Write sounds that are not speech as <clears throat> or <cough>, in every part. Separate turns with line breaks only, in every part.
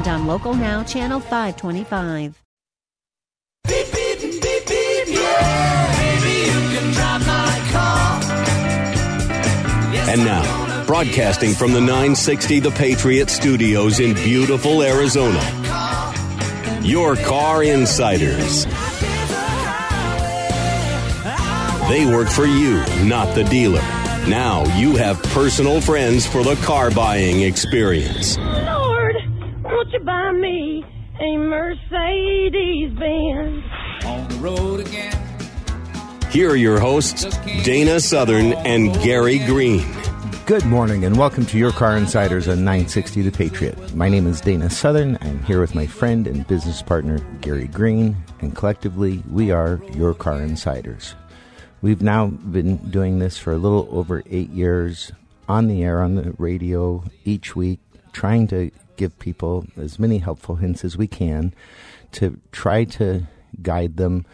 and on Local Now, Channel 525.
Beep, beep, beep, beep, yeah. Baby, you can drive my car. Yes,
And now, broadcasting from the 960 The Patriot Studios in beautiful Arizona, your car insiders. They work for you, not the dealer. Now you have personal friends for the car buying experience.
Lord, buy me a Mercedes Benz?
On the road again.
Here are your hosts, Dana Southern and Gary Green.
Good morning and welcome to Your Car Insiders on 960 The Patriot. My name is Dana Southern. I'm here with my friend and business partner Gary Green, and collectively we are Your Car Insiders. We've now been doing this for a little over eight years on the air, on the radio, each week, trying to give people as many helpful hints as we can to try to guide them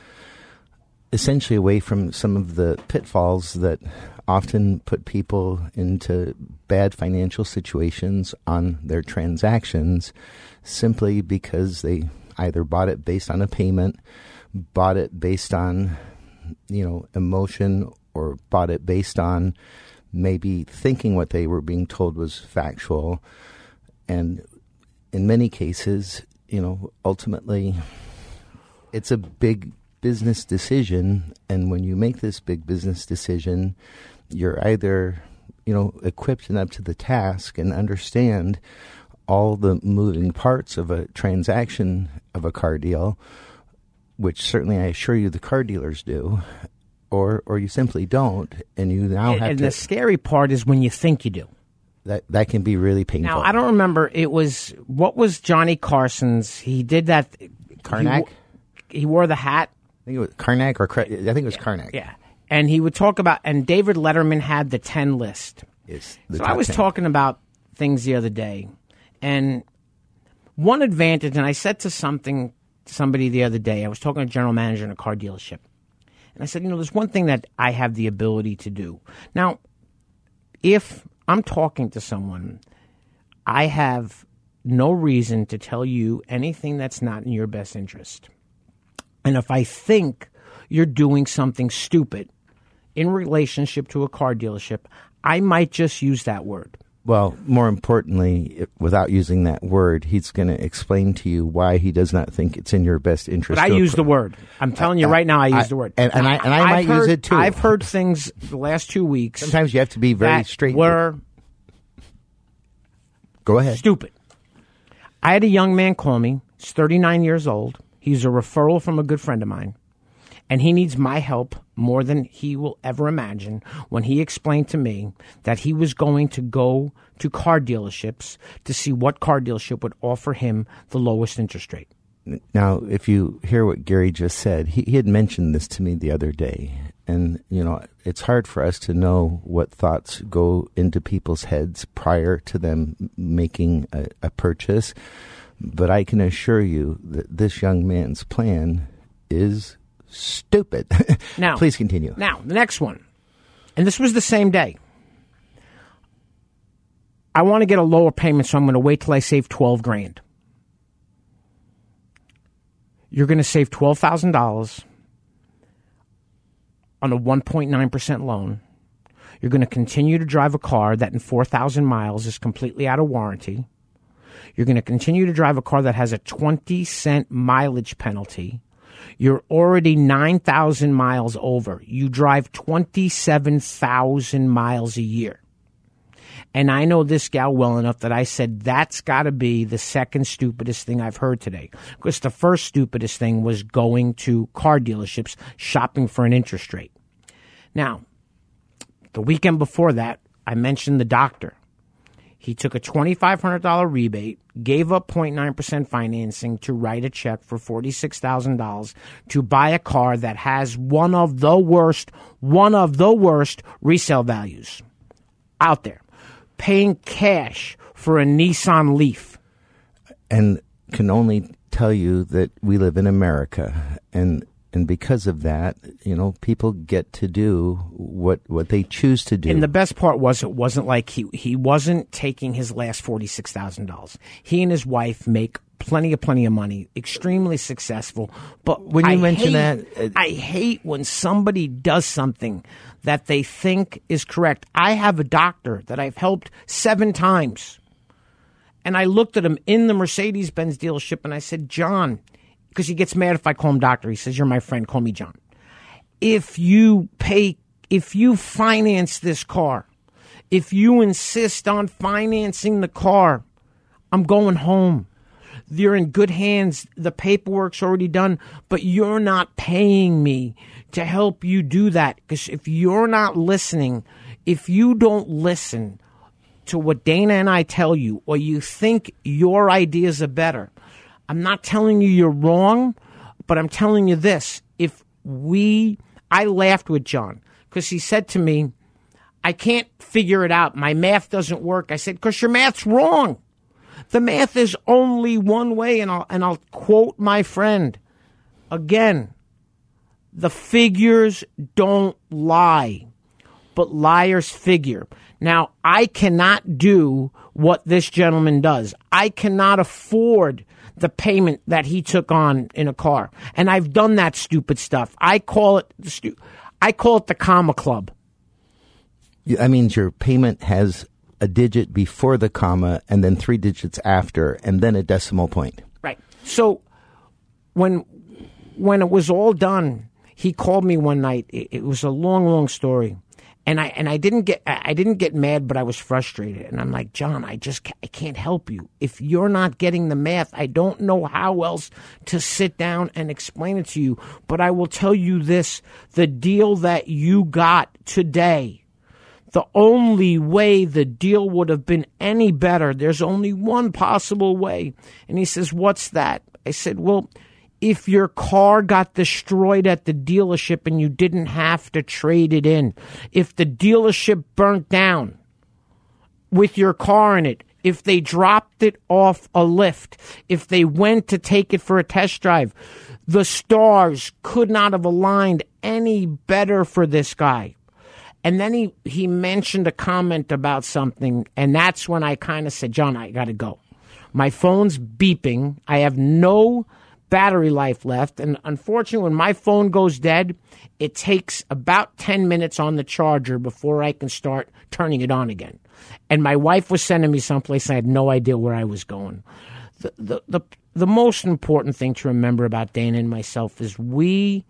essentially away from some of the pitfalls that often put people into bad financial situations on their transactions simply because they either bought it based on a payment, bought it based on, you know, emotion, or bought it based on maybe thinking what they were being told was factual. And in many cases, you know, ultimately, it's a big business decision and when you make this big business decision you're either you know equipped and up to the task and understand all the moving parts of a transaction of a car deal which certainly I assure you the car dealers do or or you simply don't and you now
And,
have
and
to
the scary part is when you think you do.
That that can be really painful
Now, I don't remember. It was what was Johnny Carson's? He did that.
Carnac?
He, he wore the hat.
I think it was Carnac or I think it was Carnac
Yeah, and he would talk about. And David Letterman had the ten list.
The
So I was
10.
talking about things the other day, and one advantage. And I said to something somebody the other day. I was talking to a general manager in a car dealership, and I said, you know, there's one thing that I have the ability to do. Now, if I'm talking to someone, I have no reason to tell you anything that's not in your best interest. And if I think you're doing something stupid in relationship to a car dealership, I might just use that word.
Well, more importantly, without using that word, he's going to explain to you why he does not think it's in your best interest.
But I use the word. I'm telling you
I-
right now, I use
I-
the word.
and- and I- and I
I've
might use it too.
I've heard things the last two weeks.
Sometimes you have to be very
that
straight.
Were
Go ahead.
stupid. I had a young man call me. He's 39 years old. He's a referral from a good friend of mine. And he needs my help more than he will ever imagine when he explained to me that he was going to go to car dealerships to see what car dealership would offer him the lowest interest rate.
Now, if you hear what Gary just said, he, he had mentioned this to me the other day. And, you know, it's hard for us to know what thoughts go into people's heads prior to them making a, a purchase. But I can assure you that this young man's plan is stupid. <laughs>
Now,
please continue.
Now, the next one. And this was the same day. I want to get a lower payment, so I'm going to wait till I save 12 grand. You're going to save $12,000 on a 1.9% loan. You're going to continue to drive a car that in 4,000 miles is completely out of warranty. You're going to continue to drive a car that has a 20 cent mileage penalty. You're already 9,000 miles over. You drive 27,000 miles a year. And I know this gal well enough that I said that's got to be the second stupidest thing I've heard today. Because the first stupidest thing was going to car dealerships shopping for an interest rate. Now, the weekend before that, I mentioned the doctor. He took a $2,500 rebate, gave up 0.9% financing to write a check for $46,000 to buy a car that has one of the worst, one of the worst resale values out there. Paying cash for a Nissan Leaf.
and can only tell you that we live in America, and and because of that, you know, people get to do what what they choose to do.
And the best part was it wasn't like he he wasn't taking his last forty six thousand dollars. He and his wife make plenty of plenty of money, extremely successful. But
When you
I
mention
hate-
that, uh,
I hate when somebody does something that they think is correct. I have a doctor that I've helped seven times. And I looked at him in the Mercedes Benz dealership and I said, John, because he gets mad if I call him doctor. He says, You're my friend, call me John. If you pay, if you finance this car, if you insist on financing the car, I'm going home. You're in good hands. The paperwork's already done, but you're not paying me to help you do that. Because if you're not listening, if you don't listen, to what Dana and I tell you, or you think your ideas are better, I'm not telling you you're wrong, but I'm telling you this. If we, I laughed with John because he said to me, I can't figure it out. My math doesn't work. I said, because your math's wrong. The math is only one way, and I'll, and I'll quote my friend again the figures don't lie but liars figure. Now, I cannot do what this gentleman does. I cannot afford the payment that he took on in a car. And I've done that stupid stuff. I call it the stu- I call it the comma club.
that means your payment has a digit before the comma and then three digits after, and then a decimal point.
Right. So when when it was all done, he called me one night. It, it was a long, long story, and I and I didn't get I didn't get mad, but I was frustrated. And I'm like, John, I just I can't help you if you're not getting the math. I don't know how else to sit down and explain it to you. But I will tell you this: the deal that you got today the only way the deal would have been any better, there's only one possible way. And he says, What's that? I said, Well, if your car got destroyed at the dealership and you didn't have to trade it in, if the dealership burnt down with your car in it, if they dropped it off a lift, if they went to take it for a test drive, the stars could not have aligned any better for this guy. And then he, he mentioned a comment about something, and that's when I kind of said, John, I got to go. My phone's beeping. I have no battery life left. And unfortunately, when my phone goes dead, it takes about 10 minutes on the charger before I can start turning it on again. And my wife was sending me someplace, and I had no idea where I was going. The, the, the, the most important thing to remember about Dana and myself is we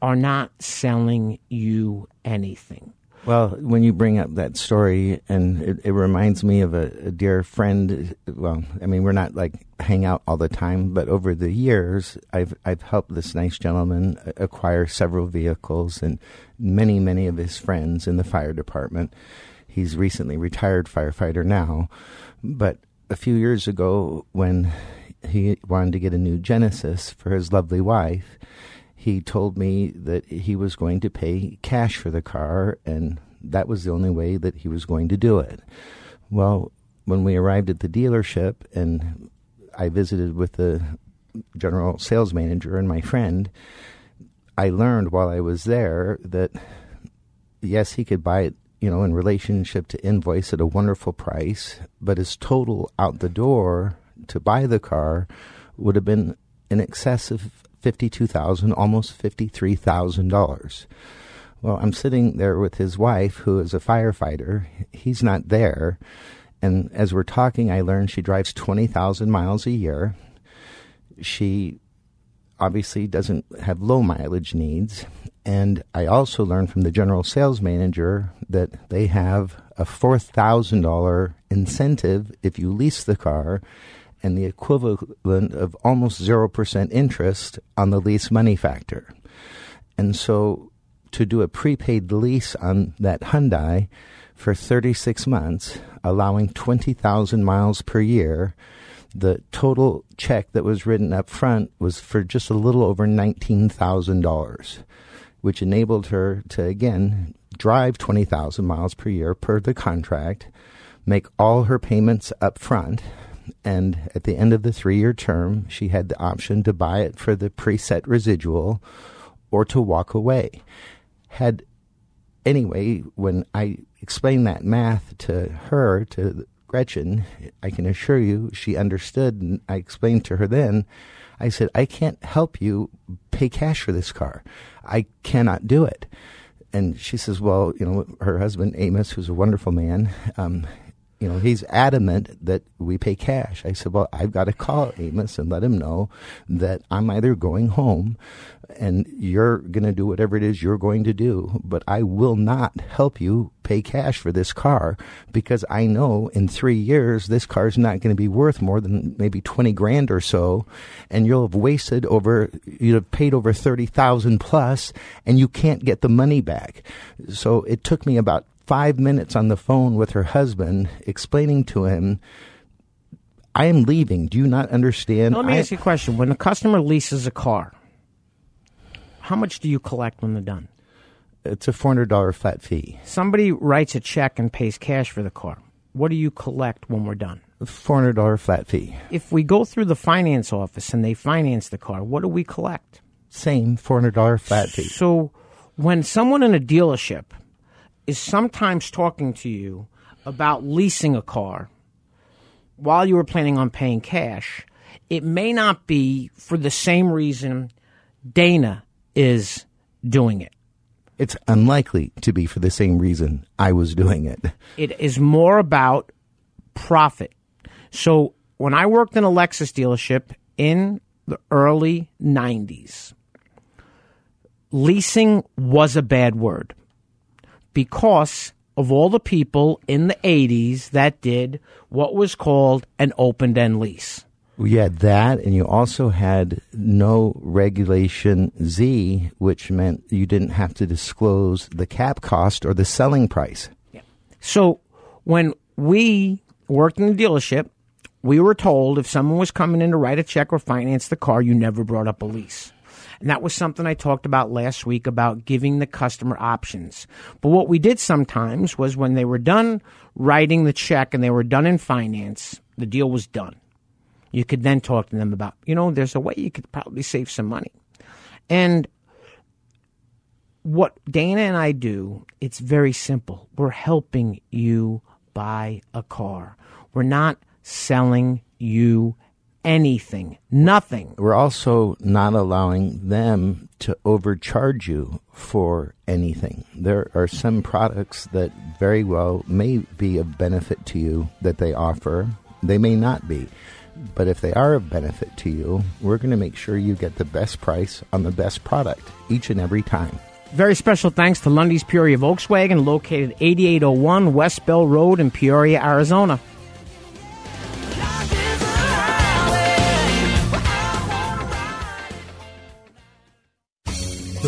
are not selling you anything.
Well, when you bring up that story, and it, it reminds me of a, a dear friend. Well, I mean, we're not like hang out all the time, but over the years, I've I've helped this nice gentleman acquire several vehicles, and many many of his friends in the fire department. He's recently retired firefighter now, but a few years ago, when he wanted to get a new Genesis for his lovely wife, he told me that he was going to pay cash for the car and that was the only way that he was going to do it. Well, when we arrived at the dealership and I visited with the general sales manager and my friend, I learned while I was there that yes, he could buy it, you know, in relationship to invoice at a wonderful price, but his total out the door to buy the car would have been in excess of fifty-two thousand, almost fifty-three thousand dollars. Well, I'm sitting there with his wife, who is a firefighter. He's not there, and as we're talking, I learned she drives twenty thousand miles a year. She obviously doesn't have low mileage needs. And I also learned from the general sales manager that they have a $4,000 incentive if you lease the car and the equivalent of almost 0% interest on the lease money factor. And so to do a prepaid lease on that Hyundai for 36 months, allowing 20,000 miles per year, the total check that was written up front was for just a little over $19,000, which enabled her to, again, drive 20,000 miles per year per the contract, make all her payments up front, and at the end of the three year term, she had the option to buy it for the preset residual or to walk away. Had anyway, when I explained that math to her, to Gretchen, I can assure you she understood. And I explained to her then, I said, I can't help you pay cash for this car. I cannot do it. And she says, well, you know, her husband, Amos, who's a wonderful man, um, you know, he's adamant that we pay cash. I said, well, I've got to call Amos and let him know that I'm either going home and you're going to do whatever it is you're going to do, but I will not help you pay cash for this car because I know in three years this car is not going to be worth more than maybe 20 grand or so. And you'll have wasted over, you'd have paid over 30,000 plus and you can't get the money back. So it took me about five minutes on the phone with her husband explaining to him, I am leaving. Do you not understand?
Now, let me
I-
ask you a question. When a customer leases a car, how much do you collect when they're done?
it's a $400 flat fee.
Somebody writes a check and pays cash for the car. What do you collect when we're done?
$400 flat fee.
If we go through the finance office and they finance the car, what do we collect?
Same $400 flat fee.
So when someone in a dealership is sometimes talking to you about leasing a car while you were planning on paying cash, it may not be for the same reason Dana is doing it.
It's unlikely to be for the same reason I was doing it.
It is more about profit. So when I worked in a Lexus dealership in the early 90s, leasing was a bad word because of all the people in the 80s that did what was called an open end lease.
You had that, and you also had no regulation Z, which meant you didn't have to disclose the cap cost or the selling price. Yeah.
So when we worked in the dealership, we were told if someone was coming in to write a check or finance the car, you never brought up a lease. And that was something I talked about last week about giving the customer options. But what we did sometimes was when they were done writing the check and they were done in finance, the deal was done. You could then talk to them about, you know, there's a way you could probably save some money. And what Dana and I do, it's very simple. We're helping you buy a car. We're not selling you anything, nothing.
We're also not allowing them to overcharge you for anything. There are some products that very well may be of benefit to you that they offer. They may not be. But if they are of benefit to you, we're going to make sure you get the best price on the best product each and every time.
Very special thanks to Lunde's Peoria Volkswagen, located 8801 West Bell Road in Peoria, Arizona.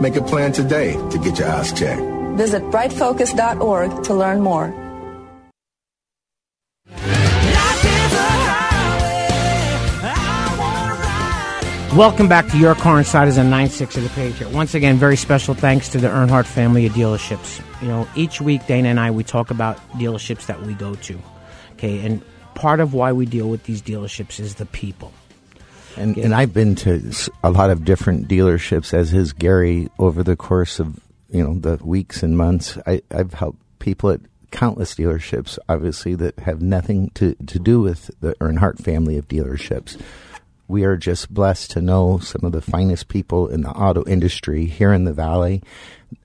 Make a plan today to get your eyes checked.
Visit brightfocus.org to learn more.
Welcome back to Your Car Insiders on 96 of the Patriot. Once again, very special thanks to the Earnhardt family of dealerships. You know, each week Dana and I we talk about dealerships that we go to. Okay, and part of why we deal with these dealerships is the people.
And, and I've been to a lot of different dealerships, as has Gary, over the course of you know the weeks and months. I, I've helped people at countless dealerships, obviously that have nothing to, to do with the Earnhardt family of dealerships. We are just blessed to know some of the finest people in the auto industry here in the valley,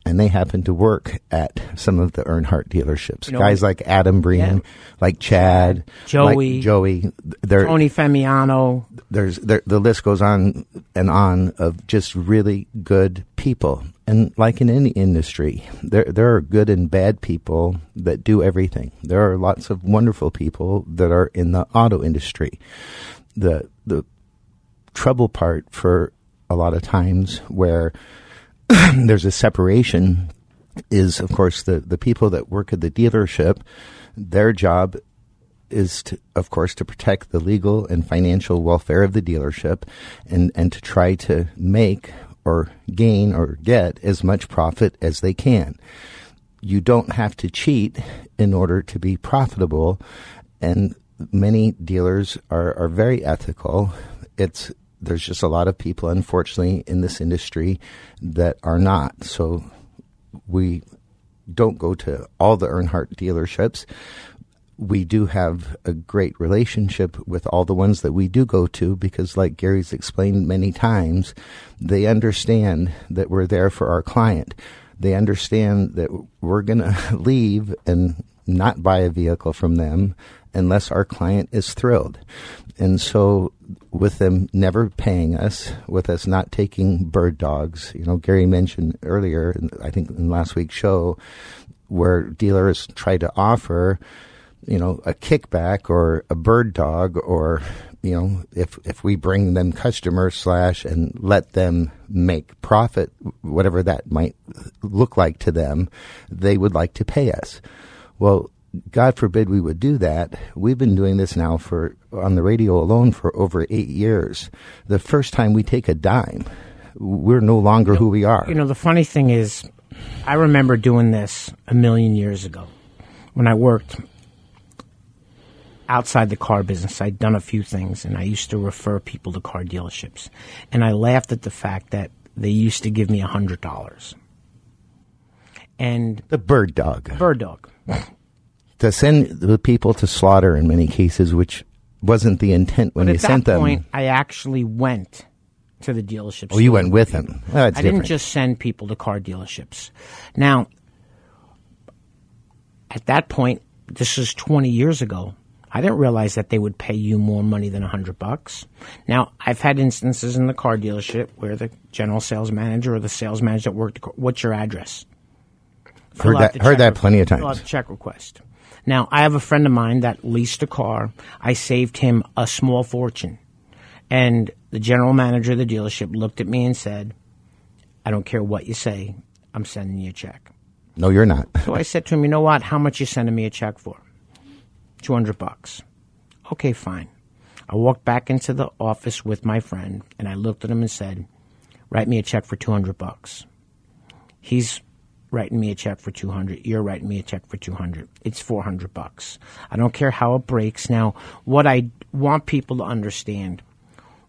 and they happen to work at some of the Earnhardt dealerships.
You know,
Guys like Adam Breen,
Yeah.
like Chad,
Joey.
like Joey.
Tony Femiano,
there's there, the list goes on and on of just really good people and like in any industry there there are good and bad people that do everything there are lots of wonderful people that are in the auto industry the the trouble part for a lot of times where <clears throat> there's a separation is of course the the people that work at the dealership their job is to, of course, to protect the legal and financial welfare of the dealership and, and to try to make or gain or get as much profit as they can. You don't have to cheat in order to be profitable, and many dealers are, are very ethical. It's there's just a lot of people, unfortunately, in this industry that are not. So we don't go to all the Earnhardt dealerships we do have a great relationship with all the ones that we do go to because, like Gary's explained many times, they understand that we're there for our client. They understand that we're going <laughs> to leave and not buy a vehicle from them unless our client is thrilled. And so, with them never paying us, with us not taking bird dogs, you know, Gary mentioned earlier, I think in last week's show, where dealers try to offer you know, a kickback or a bird dog or, you know, if, if we bring them customers slash and let them make profit, whatever that might look like to them, they would like to pay us. Well, God forbid we would do that. We've been doing this now for, on the radio alone for over eight years. The first time we take a dime, we're no longer who we are.
You know, the funny thing is, I remember doing this a million years ago when I worked outside the car business. I'd done a few things and I used to refer people to car dealerships. And I laughed at the fact that they used to give me a hundred dollars. And
the bird dog.
bird dog.
To send the people to slaughter in many cases, which wasn't the intent when
but
you
at
sent
that
them.
point, I actually went to the dealerships.
Oh, you went with him. Well, oh, that's
I didn't just send people to car dealerships. Now, at that point, this is 20 years ago. I didn't realize that they would pay you more money than a hundred bucks. Now, I've had instances in the car dealership where the general sales manager or the sales manager that worked, what's your address? fill
Heard that- heard that plenty of
fill out
times.
the check request. Now, I have a friend of mine that leased a car. I saved him a small fortune. And the general manager of the dealership looked at me and said, I don't care what you say, I'm sending you a check.
No, you're not.
So I said to him, you know what? How much you sending me a check for? 200 bucks. Okay, fine. I walked back into the office with my friend and I looked at him and said, write me a check for 200 bucks. He's writing me a check for 200. You're writing me a check for 200. It's 400 bucks. I don't care how it breaks. Now, what I want people to understand,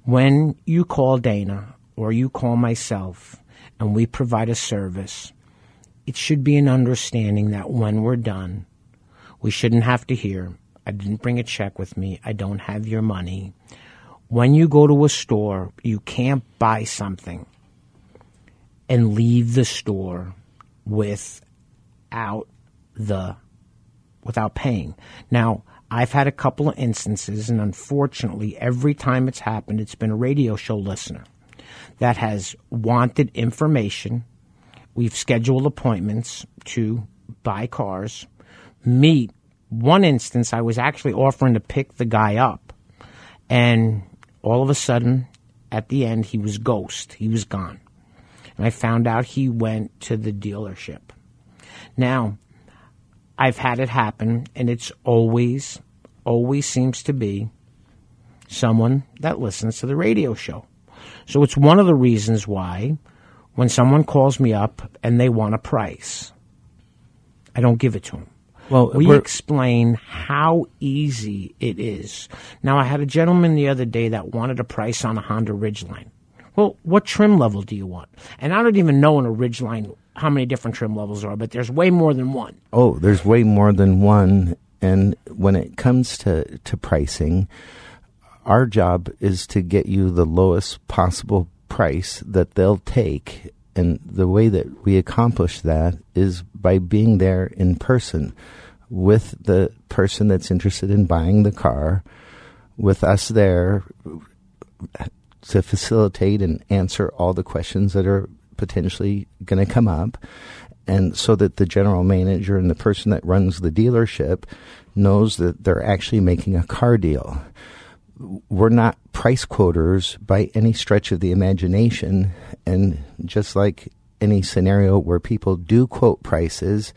when you call Dana or you call myself and we provide a service, it should be an understanding that when we're done, we shouldn't have to hear, I didn't bring a check with me, I don't have your money. When you go to a store, you can't buy something and leave the store without the without paying. Now, I've had a couple of instances and unfortunately every time it's happened it's been a radio show listener that has wanted information. We've scheduled appointments to buy cars, meet. One instance, I was actually offering to pick the guy up, and all of a sudden, at the end, he was ghost. He was gone. And I found out he went to the dealership. Now, I've had it happen, and it's always, always seems to be someone that listens to the radio show. So it's one of the reasons why when someone calls me up and they want a price, I don't give it to them.
Well,
we explain how easy it is. Now, I had a gentleman the other day that wanted a price on a Honda Ridgeline. Well, what trim level do you want? And I don't even know in a Ridgeline how many different trim levels are, but there's way more than one.
Oh, there's way more than one. And when it comes to, to pricing, our job is to get you the lowest possible price that they'll take. And the way that we accomplish that is by being there in person with the person that's interested in buying the car, with us there to facilitate and answer all the questions that are potentially going to come up. And so that the general manager and the person that runs the dealership knows that they're actually making a car deal. We're not price quoters by any stretch of the imagination. And just like any scenario where people do quote prices,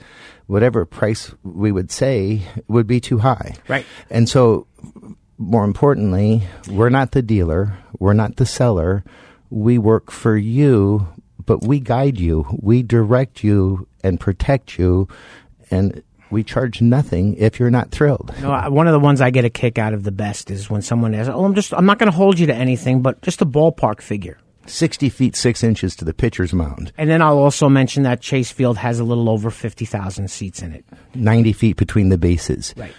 whatever price we would say would be too high.
Right.
And so more importantly, we're not the dealer, we're not the seller. We work for you, but we guide you, we direct you and protect you, and we charge nothing if you're not thrilled.
No, I- one of the ones I get a kick out of the best is when someone asks, "Oh, I'm just I'm not going to hold you to anything, but just a ballpark figure."
60 feet 6 inches to the pitcher's mound,
And then I'll also mention that Chase Field has a little over 50,000 seats in it.
90 feet between the bases.
Right.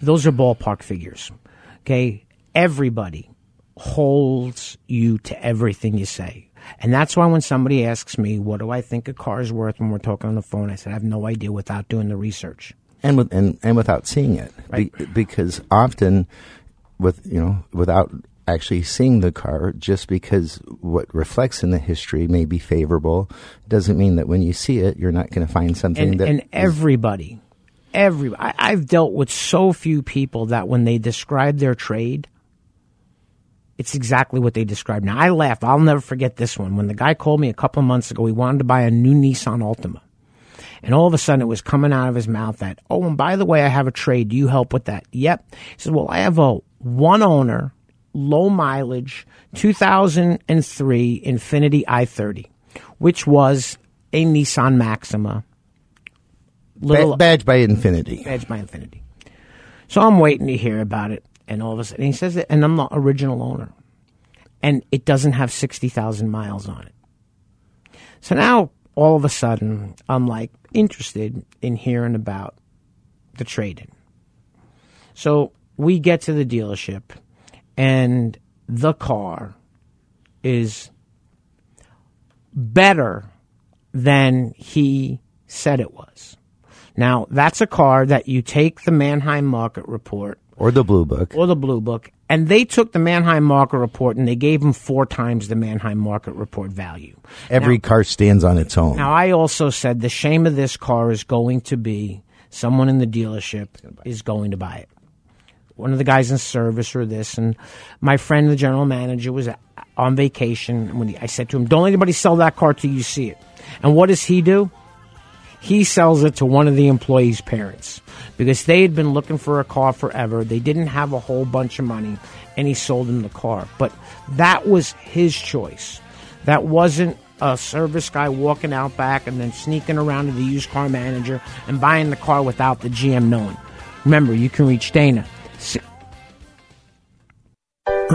Those are ballpark figures. Okay. Everybody holds you to everything you say. And that's why when somebody asks me, what do I think a car is worth when we're talking on the phone, I said, I have no idea without doing the research.
and with and, and without seeing it Be- because often with you know without actually seeing the car just because what reflects in the history may be favorable doesn't mean that when you see it you're not going to find something
And,
that
and everybody, every, I, I've dealt with so few people that when they describe their trade, it's exactly what they describe. Now, I laugh. I'll never forget this one. When the guy called me a couple of months ago, he wanted to buy a new Nissan Altima. And all of a sudden, it was coming out of his mouth that, oh, and by the way, I have a trade. Do you help with that? Yep. He says, well, I have a one owner, low mileage, 2003 Infiniti i30, which was a Nissan Maxima.
Ba- badged by Infiniti.
Badged by Infiniti. So I'm waiting to hear about it. And all of a sudden, he says, it, and I'm the original owner. And it doesn't have 60,000 miles on it. So now, all of a sudden, I'm like interested in hearing about the trade in. So we get to the dealership, and the car is better than he said it was. Now, that's a car that you take the Manheim Market Report
or the Blue Book.
or the Blue Book, and they took the Manheim Market Report and they gave them four times the Manheim Market Report value.
Every car stands on its own.
Now, I also said the shame of this car is going to be someone in the dealership is going to buy it. One of the guys in service or this, and my friend, the general manager, was on vacation. When he, I said to him, "Don't let anybody sell that car till you see it." And what does he do? He sells it to one of the employees' parents because they had been looking for a car forever. They didn't have a whole bunch of money, and he sold them the car. But that was his choice. That wasn't a service guy walking out back and then sneaking around to the used car manager and buying the car without the GM knowing. Remember, you can reach Dana.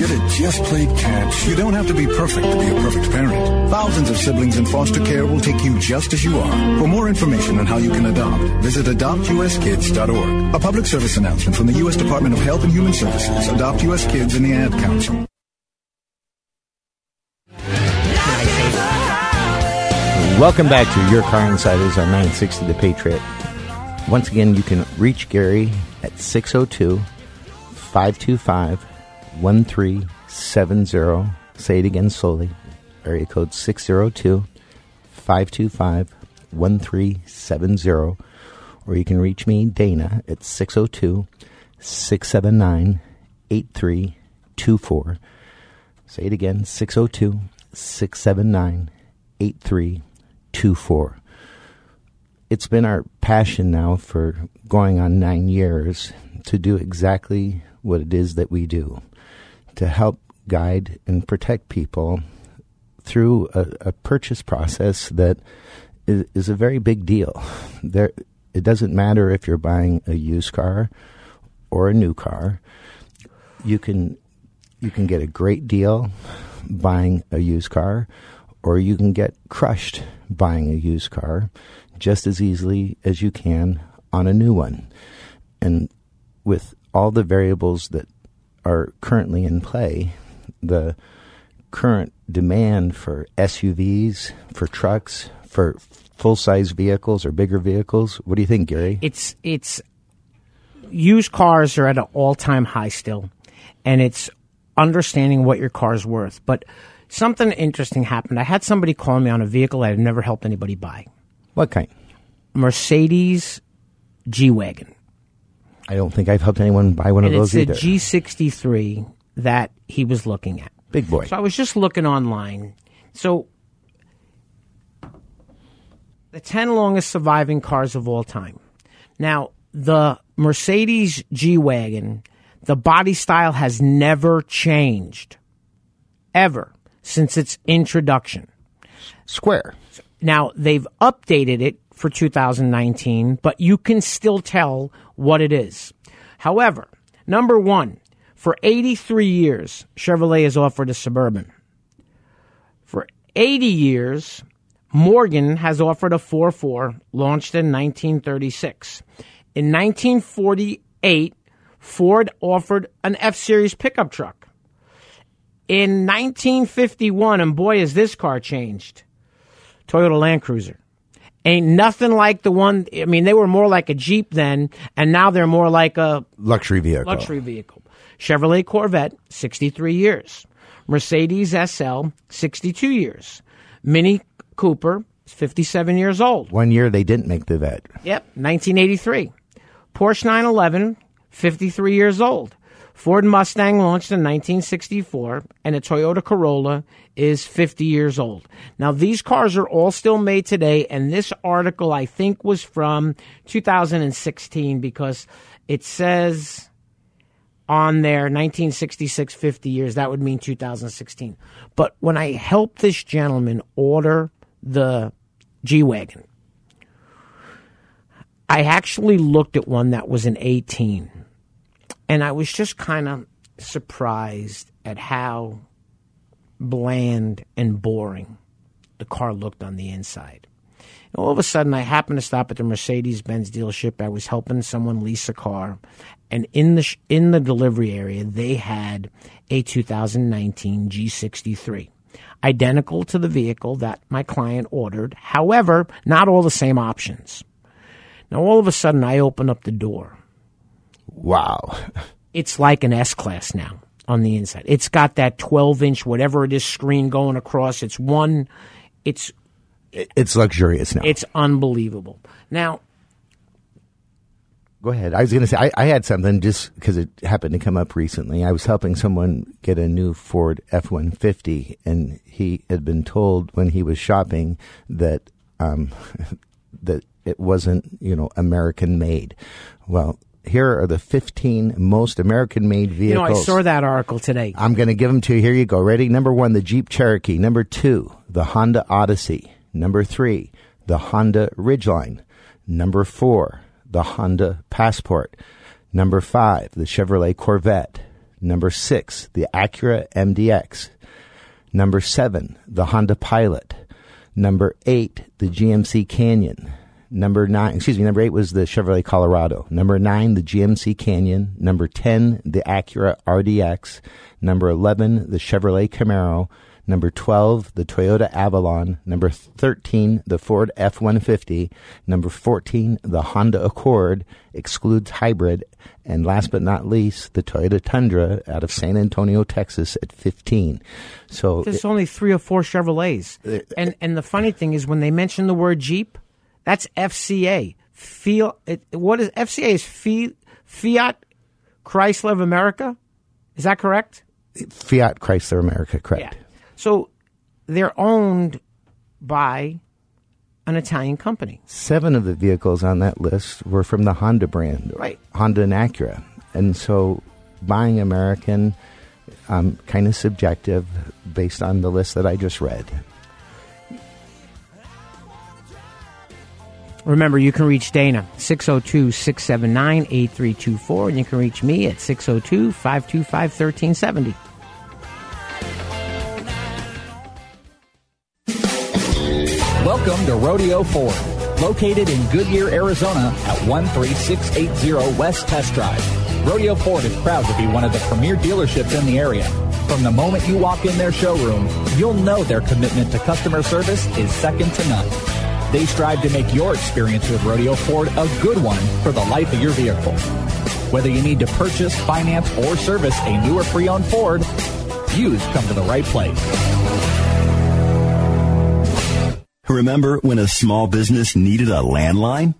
Should have just played catch. You don't have to be perfect to be a perfect parent. Thousands of siblings in foster care will take you just as you are. For more information on how you can adopt, visit adoptuskids.org. A public service announcement from the U.S. Department of Health and Human Services, Adopt U.S. Kids, and the Ad Council.
Welcome back to Your Car Insiders on 960 The Patriot. Once again, you can reach Gary at 602 525 1370. Say it again slowly. Area code 602 525 1370. Or you can reach me, Dana, at 602 679 8324. Say it again 602 679 8324. It's been our passion now for going on nine years to do exactly what it is that we do to help guide and protect people through a, a purchase process that is, is a very big deal. There, it doesn't matter if you're buying a used car or a new car. You can you can get a great deal buying a used car, or you can get crushed buying a used car just as easily as you can on a new one. And with all the variables that are currently in play, the current demand for SUVs, for trucks, for full size vehicles or bigger vehicles. What do you think, Gary?
It's it's used cars are at an all time high still, and it's understanding what your car's worth. But something interesting happened. I had somebody call me on a vehicle I had never helped anybody buy.
What kind?
Mercedes G wagon.
I don't think I've helped anyone buy one
and
of those
it's
either.
G63 that he was looking at.
Big boy.
So I was just looking online. So the 10 longest surviving cars of all time. Now, the Mercedes G Wagon, the body style has never changed. Ever since its introduction.
Square.
Now, they've updated it for 2019, but you can still tell what it is. However, number one, for 83 years, Chevrolet has offered a Suburban. For 80 years, Morgan has offered a 4-4, launched in 1936. In 1948, Ford offered an F-Series pickup truck. In 1951, and boy, has this car changed, Toyota Land Cruiser. Ain't nothing like the one, I mean, they were more like a Jeep then, and now they're more like a
Luxury vehicle.
luxury vehicle. Chevrolet Corvette, 63 years. Mercedes SL, 62 years. Mini Cooper, 57 years old.
One year they didn't make the Vette.
Yep, 1983. Porsche 911, 53 years old. Ford Mustang launched in 1964, and a Toyota Corolla is 50 years old. Now, these cars are all still made today, and this article, I think, was from 2016 because it says on there 1966, 50 years. That would mean 2016. But when I helped this gentleman order the G Wagon, I actually looked at one that was an 18. And I was just kind of surprised at how bland and boring the car looked on the inside. And all of a sudden, I happened to stop at the Mercedes Benz dealership. I was helping someone lease a car, and in the sh- in the delivery area, they had a 2019 G63, identical to the vehicle that my client ordered. However, not all the same options. Now, all of a sudden, I open up the door.
Wow. <laughs>
It's like an S class now on the inside. It's got that 12 inch, whatever it is, screen going across. It's one, it's
It's luxurious now.
it's unbelievable. Now,
Go ahead. I was going to say, I, I had something just because it happened to come up recently. I was helping someone get a new Ford F 150, and he had been told when he was shopping that, um, <laughs> that it wasn't, you know, American made. Well, here are the 15 most American made vehicles.
you know, I saw that article today.
I'm going to give them to you. Here you go. Ready? Number one, the Jeep Cherokee. Number two, the Honda Odyssey. Number three, the Honda Ridgeline. Number four, the Honda Passport. Number five, the Chevrolet Corvette. Number six, the Acura MDX. Number seven, the Honda Pilot. Number eight, the GMC Canyon. Number nine, excuse me, number eight was the Chevrolet Colorado. Number nine, the GMC Canyon. Number 10, the Acura RDX. Number 11, the Chevrolet Camaro. Number 12, the Toyota Avalon. Number 13, the Ford F 150. Number 14, the Honda Accord, excludes hybrid. And last but not least, the Toyota Tundra out of San Antonio, Texas at 15. So
There's only three or four Chevrolets. Uh, and and the funny thing is when they mention the word Jeep, that's FCA. Feel it, what is FCA is Fi- Fiat Chrysler of America? Is that correct?
Fiat Chrysler America, correct.
So they're owned by an Italian company.
Seven of the vehicles on that list were from the Honda brand,
Right.
Honda and Acura. And so buying American, um, kind of subjective based on the list that I just read.
Remember, you can reach Dana 602 679 8324, and you can reach me at 602 525 1370.
Welcome to Rodeo Ford,
Located in Goodyear, Arizona at 13680 West Test Drive. Rodeo Ford is proud to be one of the premier dealerships in the area. From the moment you walk in their showroom, you'll know their commitment to customer service is second to none. They strive to make your experience with Rodeo Ford a good one for the life of your vehicle. Whether you need to purchase, finance, or service a new or pre-owned Ford, you've come to the right place.
Remember when a small business needed a landline?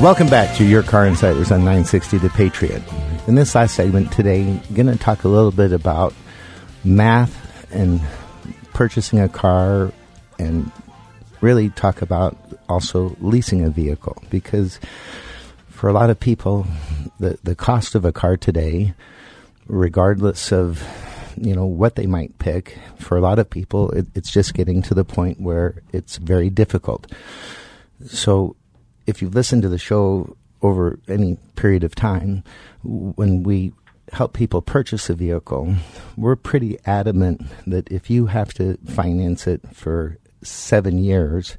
Welcome back to Your Car Insiders on 960 The Patriot. In this last segment today, I'm going to talk a little bit about math and purchasing a car and really talk about also leasing a vehicle because for a lot of people, the, the cost of a car today, regardless of you know what they might pick, for a lot of people, it, it's just getting to the point where it's very difficult. So, if you've listened to the show over any period of time, when we help people purchase a vehicle, we're pretty adamant that if you have to finance it for seven years,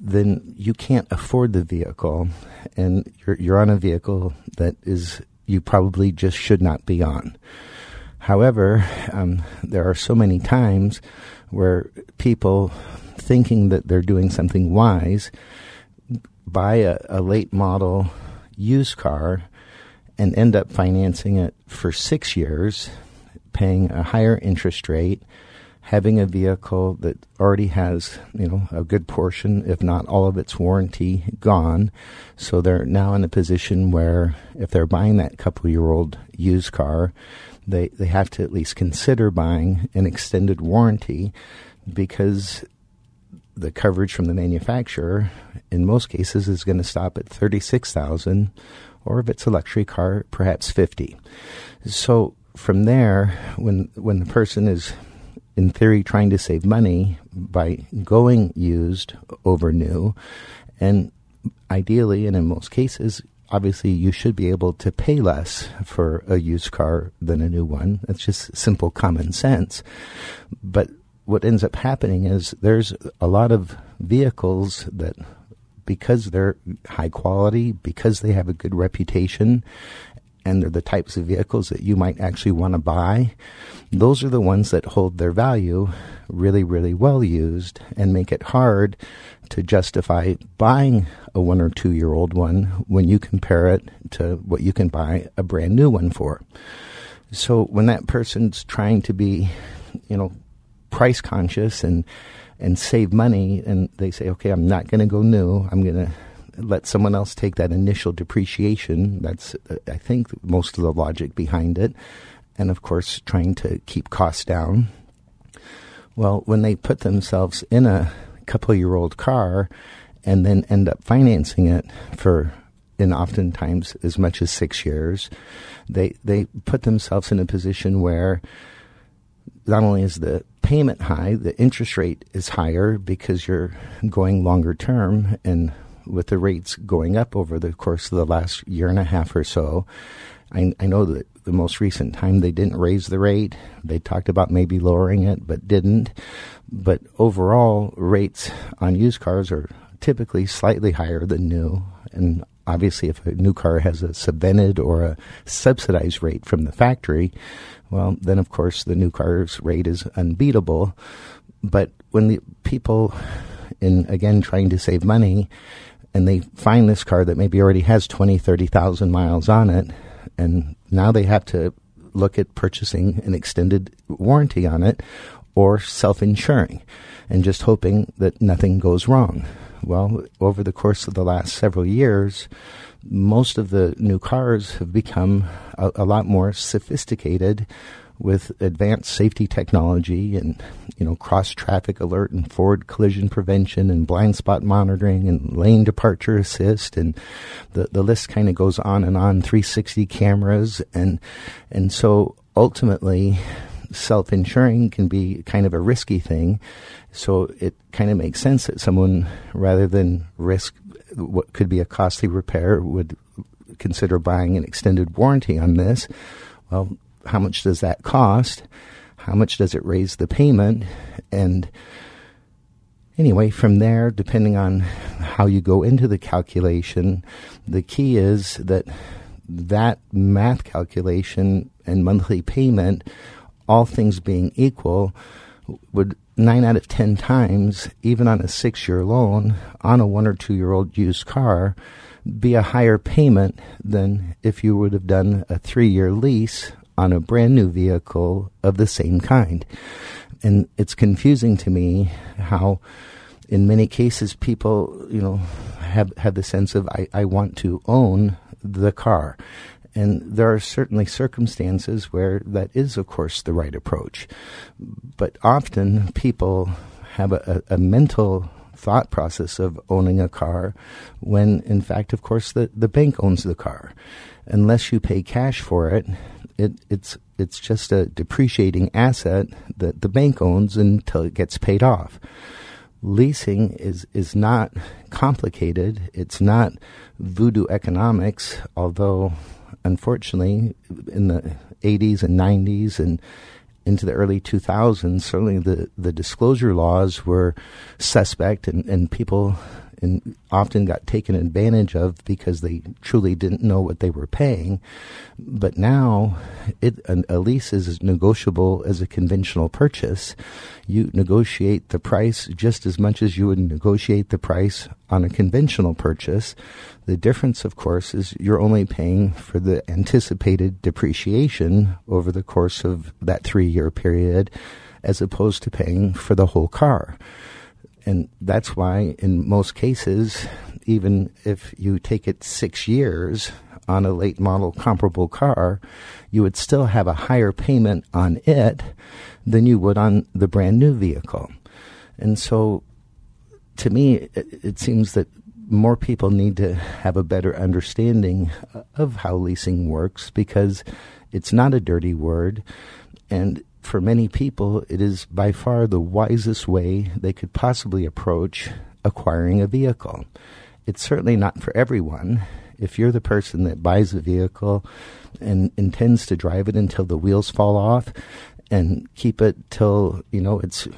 then you can't afford the vehicle, and you're, you're on a vehicle that is you probably just should not be on. However, um, there are so many times where people, thinking that they're doing something wise, buy a, a late model used car and end up financing it for six years, paying a higher interest rate, having a vehicle that already has, you know, a good portion, if not all of its warranty gone. So they're now in a position where if they're buying that couple year old used car, they, they have to at least consider buying an extended warranty because the coverage from the manufacturer in most cases is going to stop at 36,000 or if it's a luxury car perhaps 50. So from there when when the person is in theory trying to save money by going used over new and ideally and in most cases obviously you should be able to pay less for a used car than a new one that's just simple common sense but what ends up happening is there's a lot of vehicles that because they're high quality because they have a good reputation and they're the types of vehicles that you might actually want to buy, those are the ones that hold their value really, really well used and make it hard to justify buying a one or two year old one when you compare it to what you can buy a brand new one for. So when that person's trying to be, you know, price conscious and and save money and they say, okay, I'm not going to go new. I'm going to let someone else take that initial depreciation. That's, uh, I think, most of the logic behind it. And of course, trying to keep costs down. Well, when they put themselves in a couple year old car and then end up financing it for, in oftentimes as much as six years, they, they put themselves in a position where not only is the payment high, the interest rate is higher because you're going longer term and with the rates going up over the course of the last year and a half or so. I, I know that the most recent time they didn't raise the rate. They talked about maybe lowering it, but didn't. But overall, rates on used cars are typically slightly higher than new. And obviously, if a new car has a subvented or a subsidized rate from the factory, well, then of course the new car's rate is unbeatable. But when the people, in again trying to save money, and they find this car that maybe already has 20, 30,000 miles on it, and now they have to look at purchasing an extended warranty on it or self insuring and just hoping that nothing goes wrong. Well, over the course of the last several years, most of the new cars have become a, a lot more sophisticated with advanced safety technology and you know cross traffic alert and forward collision prevention and blind spot monitoring and lane departure assist and the the list kind of goes on and on 360 cameras. And and so ultimately self-insuring can be kind of a risky thing so it kind of makes sense that someone rather than risk what could be a costly repair would consider buying an extended warranty on this well how much does that cost? How much does it raise the payment? And anyway, from there, depending on how you go into the calculation, the key is that that math calculation and monthly payment, all things being equal, would nine out of ten times, even on a six year loan on a one or two year old used car, be a higher payment than if you would have done a three year lease on a brand new vehicle of the same kind. And it's confusing to me how, in many cases, people, you know, have, have the sense of, I, I want to own the car. And there are certainly circumstances where that is, of course, the right approach. But often people have a, a, mental thought process of owning a car when, in fact, of course, the, the bank owns the car. Unless you pay cash for it, it, it's it's just a depreciating asset that the bank owns until it gets paid off. Leasing is is not complicated. It's not voodoo economics, although unfortunately in the 80s and 90s and into the early 2000s, certainly the, the disclosure laws were suspect and, and people and often got taken advantage of because they truly didn't know what they were paying. But now, it, a lease is as negotiable as a conventional purchase. You negotiate the price just as much as you would negotiate the price on a conventional purchase. The difference, of course, is you're only paying for the anticipated depreciation over the course of that three year period as opposed to paying for the whole car. And that's why, in most cases, even if you take it six years on a late model comparable car, you would still have a higher payment on it than you would on the brand new vehicle. And so, to me, it, it seems that more people need to have a better understanding of how leasing works because it's not a dirty word. And for many people, it is by far the wisest way they could possibly approach acquiring a vehicle. It's certainly not for everyone. If you're the person that buys a vehicle and intends to drive it until the wheels fall off and keep it till, you know, it's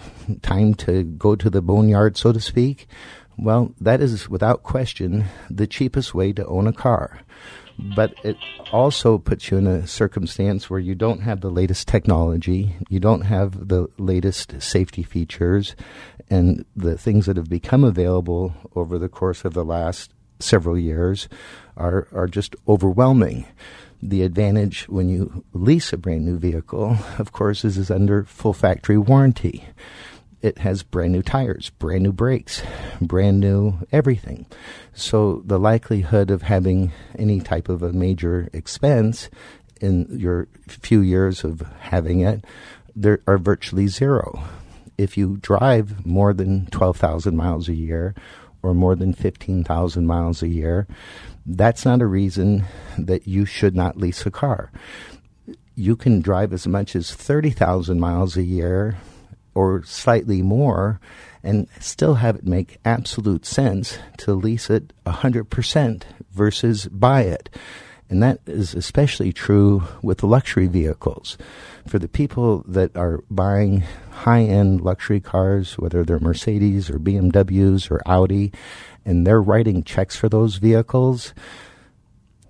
time to go to the boneyard, so to speak, well, that is without question the cheapest way to own a car but it also puts you in a circumstance where you don't have the latest technology, you don't have the latest safety features, and the things that have become available over the course of the last several years are, are just overwhelming. The advantage when you lease a brand new vehicle, of course, is, is under full factory warranty it has brand new tires, brand new brakes, brand new everything. So the likelihood of having any type of a major expense in your few years of having it there are virtually zero. If you drive more than 12,000 miles a year or more than 15,000 miles a year, that's not a reason that you should not lease a car. You can drive as much as 30,000 miles a year or slightly more and still have it make absolute sense to lease it 100% versus buy it. And that is especially true with luxury vehicles. For the people that are buying high end luxury cars, whether they're Mercedes or BMWs or Audi, and they're writing checks for those vehicles,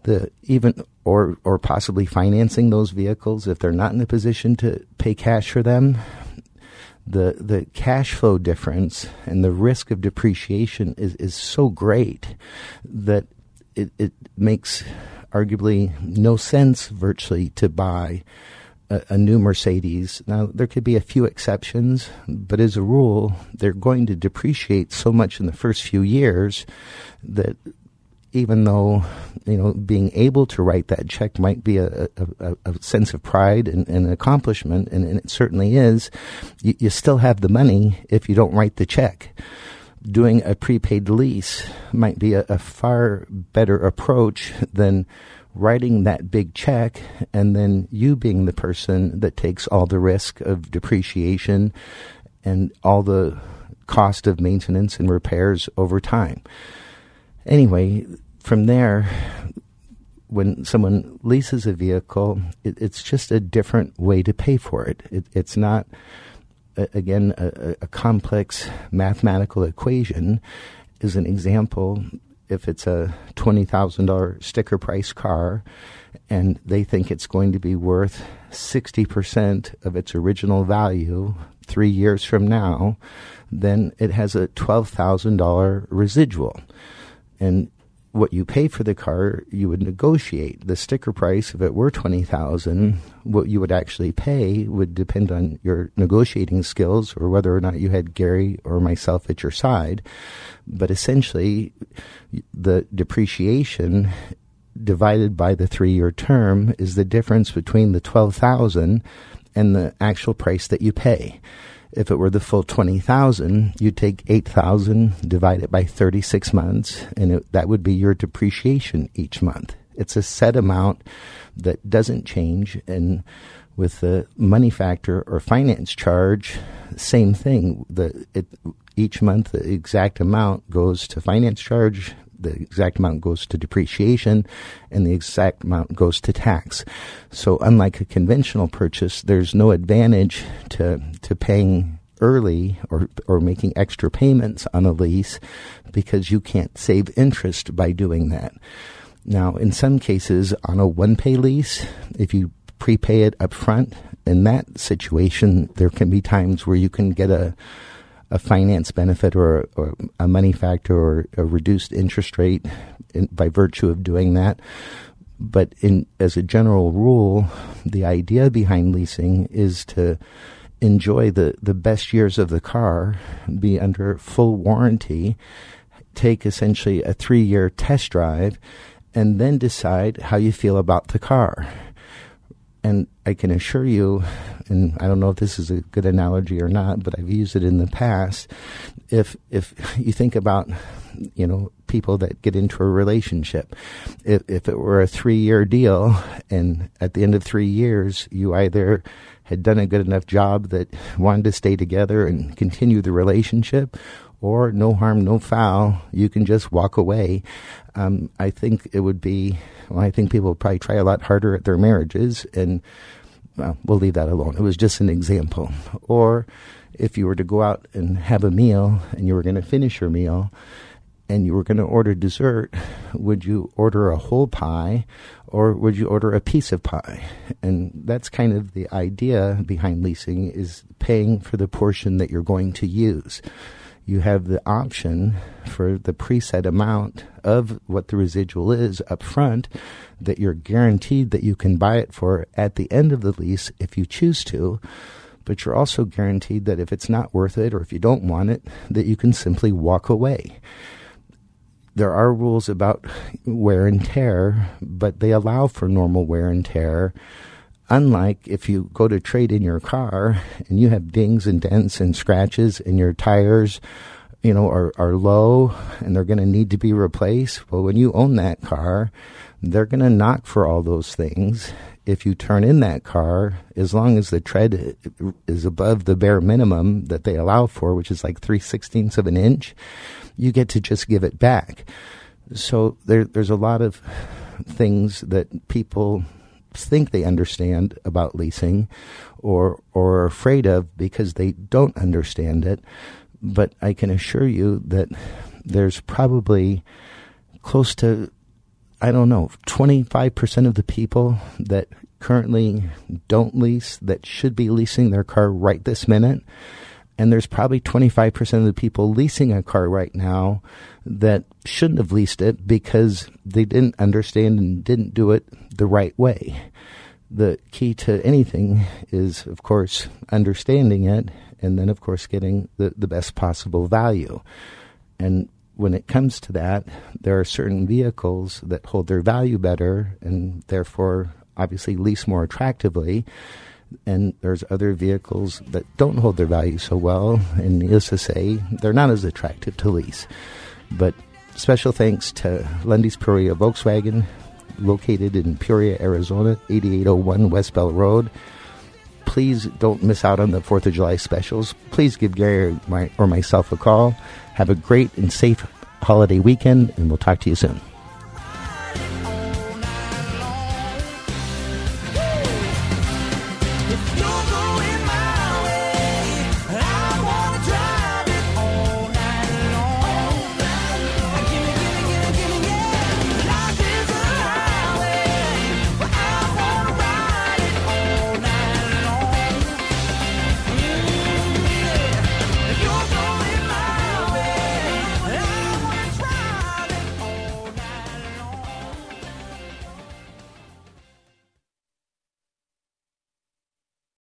the even or or possibly financing those vehicles if they're not in a position to pay cash for them, the the cash flow difference and the risk of depreciation is, is so great that it, it makes arguably no sense virtually to buy a, a, new Mercedes. Now there could be a few exceptions, but as a rule, they're going to depreciate so much in the first few years that even though you know being able to write that check might be a, a, a sense of pride and, and accomplishment, and, and, it certainly is, you, you still have the money if you don't write the check. Doing a prepaid lease might be a, a far better approach than writing that big check and then you being the person that takes all the risk of depreciation and all the cost of maintenance and repairs over time. Anyway, from there, when someone leases a vehicle, it, it's just a different way to pay for it. it it's not, again, a, a complex mathematical equation. As an example, if it's a $20,000 sticker price car and they think it's going to be worth 60% of its original value three years from now, then it has a $12,000 residual. And what you pay for the car, you would negotiate. The sticker price, if it were 20000 what you would actually pay would depend on your negotiating skills or whether or not you had Gary or myself at your side. But essentially, the depreciation divided by the three year term is the difference between the 12000 and the actual price that you pay. If it were the full 20,000, you'd take 8,000, divide it by 36 months, and it, that would be your depreciation each month. It's a set amount that doesn't change. And with the money factor or finance charge, same thing. The, it, each month, the exact amount goes to finance charge, the exact amount goes to depreciation and the exact amount goes to tax. So unlike a conventional purchase, there's no advantage to, to paying early or, or making extra payments on a lease because you can't save interest by doing that. Now, in some cases, on a one pay lease, if you prepay it up front, in that situation, there can be times where you can get a a finance benefit or, or a money factor or a reduced interest rate in, by virtue of doing that. But in as a general rule, the idea behind leasing is to enjoy the, the best years of the car, be under full warranty, take essentially a three year test drive, and then decide how you feel about the car. And I can assure you, and I don't know if this is a good analogy or not, but I've used it in the past. If if you think about, you know, people that get into a relationship, if if it were a three year deal, and at the end of three years you either had done a good enough job that wanted to stay together and continue the relationship, or no harm, no foul, you can just walk away. Um, I think it would be, well, I think people would probably try a lot harder at their marriages, and well, we'll leave that alone. It was just an example. Or if you were to go out and have a meal and you were going to finish your meal and you were going to order dessert, would you order a whole pie or would you order a piece of pie? And that's kind of the idea behind leasing is paying for the portion that you're going to use you have the option for the preset amount of what the residual is up front that you're guaranteed that you can buy it for at the end of the lease if you choose to but you're also guaranteed that if it's not worth it or if you don't want it that you can simply walk away. There are rules about wear and tear but they allow for normal wear and tear Unlike if you go to trade in your car and you have dings and dents and scratches and your tires, you know, are, are low and they're going to need to be replaced. Well, when you own that car, they're going to knock for all those things. If you turn in that car, as long as the tread is above the bare minimum that they allow for, which is like three sixteenths of an inch, you get to just give it back. So there, there's a lot of things that people think they understand about leasing or or are afraid of because they don't understand it. But I can assure you that there's probably close to I don't know, 25% of the people that currently don't lease that should be leasing their car right this minute. And there's probably 25% of the people leasing a car right now that shouldn't have leased it because they didn't understand and didn't do it the right way. The key to anything is, of course, understanding it and then, of course, getting the, the best possible value. And when it comes to that, there are certain vehicles that hold their value better and therefore obviously lease more attractively. And there's other vehicles that don't hold their value so well, and needless to say, they're not as attractive to lease. But special thanks to Lunde's Peoria Volkswagen, located in Peoria, Arizona, 8801 West Bell Road. Please don't miss out on the 4th of July specials. Please give Gary or myself a call. Have a great and safe holiday weekend, and we'll talk to you soon.